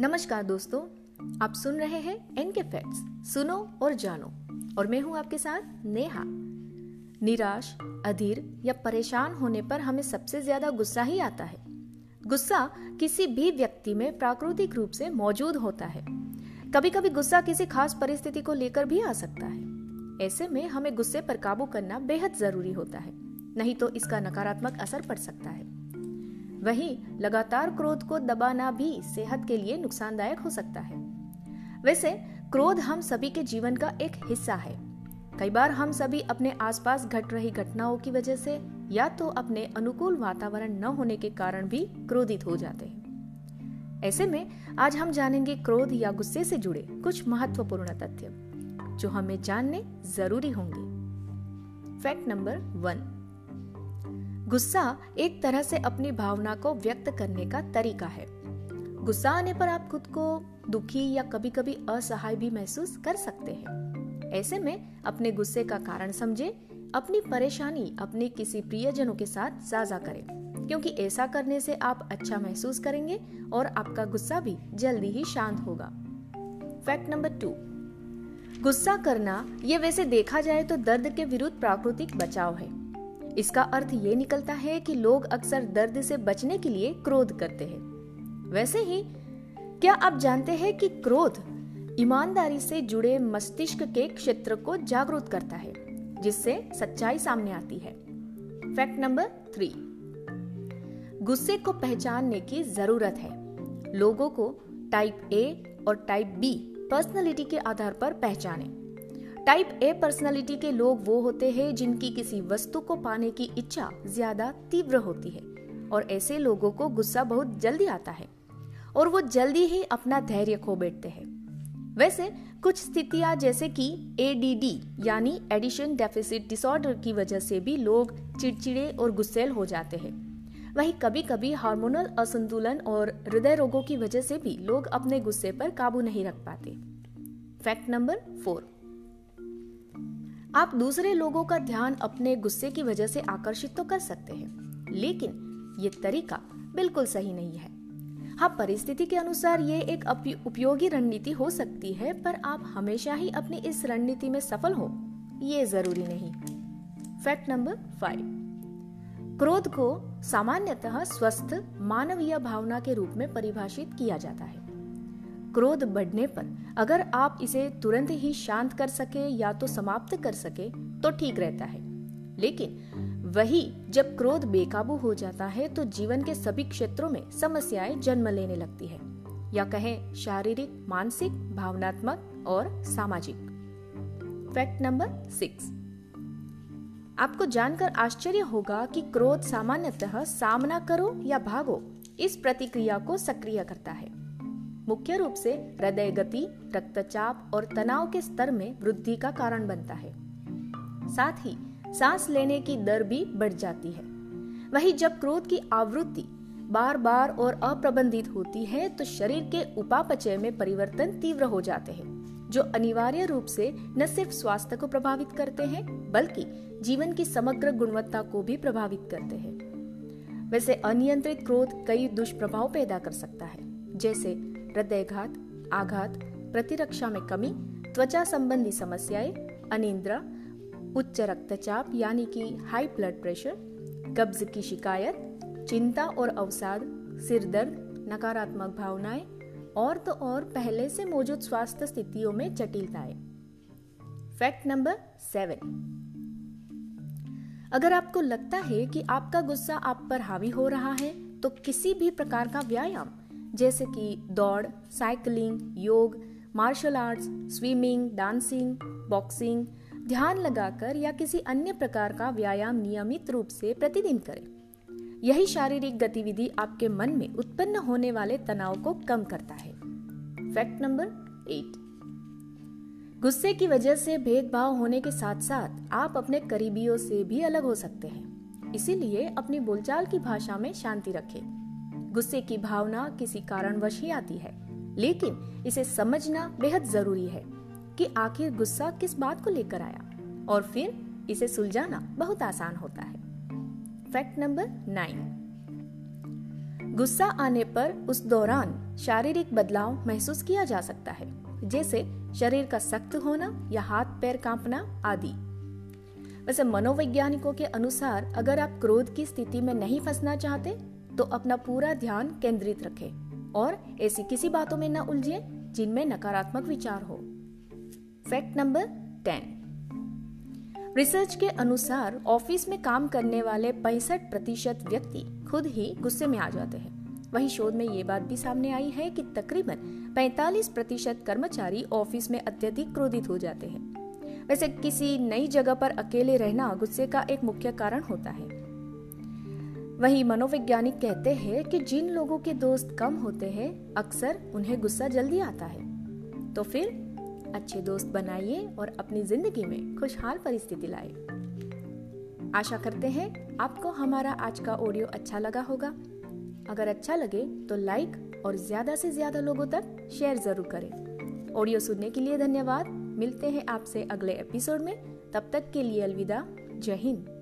नमस्कार दोस्तों, आप सुन रहे हैं एनके फैक्ट्स सुनो और जानो। और मैं हूँ आपके साथ नेहा। निराश, अधीर या परेशान होने पर हमें सबसे ज़्यादा गुस्सा ही आता है। गुस्सा किसी भी व्यक्ति में प्राकृतिक रूप से मौजूद होता है। कभी कभी गुस्सा किसी खास परिस्थिति को लेकर भी आ सकता है। ऐसे में हमें गुस्से पर काबू करना बेहद ज़रूरी होता है, नहीं तो इसका नकारात्मक असर पड़ सकता है। वहीं लगातार क्रोध को दबाना भी सेहत के लिए नुकसानदायक हो सकता है। वैसे, क्रोध हम सभी के जीवन का एक हिस्सा है। कई बार हम सभी अपने आसपास घट रही घटनाओं की वजह से या तो अपने अनुकूल वातावरण न होने के कारण भी क्रोधित हो जाते हैं। ऐसे में, आज हम जानेंगे क्रोध या गुस्से से जुड़े कुछ महत्वपूर्ण तथ्य, जो हमें जानने ज़रूरी होंगे। Fact number one. गुस्सा एक तरह से अपनी भावना को व्यक्त करने का तरीका है। गुस्सा आने पर आप खुद को दुखी या कभी कभी असहाय भी महसूस कर सकते हैं। ऐसे में अपने गुस्से का कारण समझे, अपनी परेशानी अपने किसी प्रियजनों के साथ साझा करें, क्योंकि ऐसा करने से आप अच्छा महसूस करेंगे और आपका गुस्सा भी जल्दी ही शांत होगा। फैक्ट नंबर टू, गुस्सा करना, ये वैसे देखा जाए तो दर्द के विरुद्ध प्राकृतिक बचाव है। इसका अर्थ ये निकलता है कि लोग अक्सर दर्द से बचने के लिए क्रोध करते हैं। वैसे ही, क्या आप जानते हैं कि क्रोध ईमानदारी से जुड़े मस्तिष्क के क्षेत्र को जागरूक करता है, जिससे सच्चाई सामने आती है? Fact number three. गुस्से को पहचानने की ज़रूरत है। लोगों को टाइप ए और टाइप बी पर्सनालिटी के आधार पर पहचानें। टाइप ए पर्सनालिटी के लोग वो होते हैं जिनकी किसी वस्तु को पाने की इच्छा ज़्यादा तीव्र होती है और ऐसे लोगों को गुस्सा बहुत जल्दी आता है और वो जल्दी ही अपना धैर्य खो बैठते हैं। वैसे, कुछ स्थितियाँ जैसे कि एडीडी यानी एडिशन डेफिसिट डिसऑर्डर की वजह से भी लोग चिड़चिड़े और गुस्सेल हो जाते हैं। वहीं कभी कभी हार्मोनल असंतुलन और हृदय रोगों की वजह से भी लोग अपने गुस्से पर काबू नहीं रख पाते। फैक्ट नंबर फोर आप दूसरे लोगों का ध्यान अपने गुस्से की वजह से आकर्षित तो कर सकते हैं, लेकिन ये तरीका बिल्कुल सही नहीं है। हाँ परिस्थिति के अनुसार ये एक उपयोगी रणनीति हो सकती है, पर आप हमेशा ही अपनी इस रणनीति में सफल हो, ये ज़रूरी नहीं। Fact number five. क्रोध को सामान्यतः स्वस्थ मानवीय भावना के रूप में परिभाषित किया जाता है। क्रोध बढ़ने पर। अगर आप इसे तुरंत ही शांत कर सके या तो समाप्त कर सके तो ठीक रहता है। लेकिन वही जब क्रोध बेकाबू हो जाता है तो जीवन के सभी क्षेत्रों में समस्याएँ जन्म लेने लगती है। या कहें शारीरिक, मानसिक, भावनात्मक और सामाजिक। Fact number six. आपको जानकर आश्चर्य होगा कि क्रोध सामान्यतः सामना करो या भागो, इस प्रतिक्रिया को सक्रिय करता है। मुख्य रूप से हृदय गति, रक्तचाप और तनाव के स्तर में वृद्धि का कारण बनता है। साथ ही, सांस लेने की दर भी बढ़ जाती है। वही जब क्रोध की आवृत्ति बार बार और अप्रबंधित होती है तो शरीर के उपापचय में परिवर्तन तीव्र हो जाते हैं, जो अनिवार्य रूप से न सिर्फ़ स्वास्थ्य को प्रभावित करते हैं, बल्कि जीवन की समग्र गुणवत्ता को भी प्रभावित करते हैं। वैसे अनियंत्रित क्रोध कई दुष्प्रभाव पैदा कर सकता है, जैसे हृदयघात, आघात, प्रतिरक्षा में कमी, त्वचा संबंधी समस्याएँ, अनिंद्रा, उच्च रक्तचाप यानी कि हाई ब्लड प्रेशर कब्ज की शिकायत, चिंता और अवसाद, सिर दर्द, नकारात्मक भावनाएँ, और तो और पहले से मौजूद स्वास्थ्य स्थितियों में जटिलताएँ। फैक्ट नंबर सेवन अगर आपको लगता है कि आपका गुस्सा आप पर हावी हो रहा है तो किसी भी प्रकार का व्यायाम जैसे कि दौड़, साइकिलिंग, योग, martial arts, swimming, dancing, boxing, ध्यान लगाकर या किसी अन्य प्रकार का व्यायाम नियमित रूप से प्रतिदिन करें। यही शारीरिक गतिविधि आपके मन में उत्पन्न होने वाले तनाव को कम करता है। Fact number eight. गुस्से की वजह से भेदभाव होने के साथ साथ आप अपने करीबियों से भी अलग हो सकते हैं। इसीलिए अपनी बोलचाल की भाषा में शांति रखें। गुस्से की भावना किसी कारणवश ही आती है। लेकिन इसे समझना बेहद ज़रूरी है कि आखिर गुस्सा किस बात को लेकर आया और फिर इसे सुलझाना बहुत आसान होता है। Fact number nine. गुस्सा आने पर उस दौरान शारीरिक बदलाव महसूस किया जा सकता है, जैसे शरीर का सख्त होना या हाथ पैर कांपना आदि। वैसे मनोवैज्ञानिकों के अनुसार अगर आप क्रोध की स्थिति में नहीं फंसना चाहते तो अपना पूरा ध्यान केंद्रित रखें और ऐसी किसी बातों में न उलझे जिनमें नकारात्मक विचार हो। फैक्ट नंबर टेन रिसर्च के अनुसार ऑफ़िस में काम करने वाले पैंसठ प्रतिशत व्यक्ति खुद ही गुस्से में आ जाते हैं। वहीं शोध में ये बात भी सामने आई है कि तकरीबन 45 प्रतिशत कर्मचारी ऑफ़िस में अत्यधिक क्रोधित हो जाते हैं। वैसे किसी नई जगह पर अकेले रहना गुस्से का एक मुख्य कारण होता है। वहीं मनोवैज्ञानिक कहते हैं कि जिन लोगों के दोस्त कम होते हैं, अक्सर उन्हें गुस्सा जल्दी आता है। तो फिर, अच्छे दोस्त बनाइए और अपनी ज़िंदगी में खुशहाल परिस्थिति लाए। आशा करते हैं आपको हमारा आज का ऑडियो अच्छा लगा होगा। अगर अच्छा लगे तो लाइक और ज़्यादा से ज़्यादा लोगों तक शेयर ज़रूर करें। ऑडियो सुनने के लिए धन्यवाद। मिलते हैं आपसे अगले एपिसोड में। तब तक के लिए अलविदा। जय हिंद।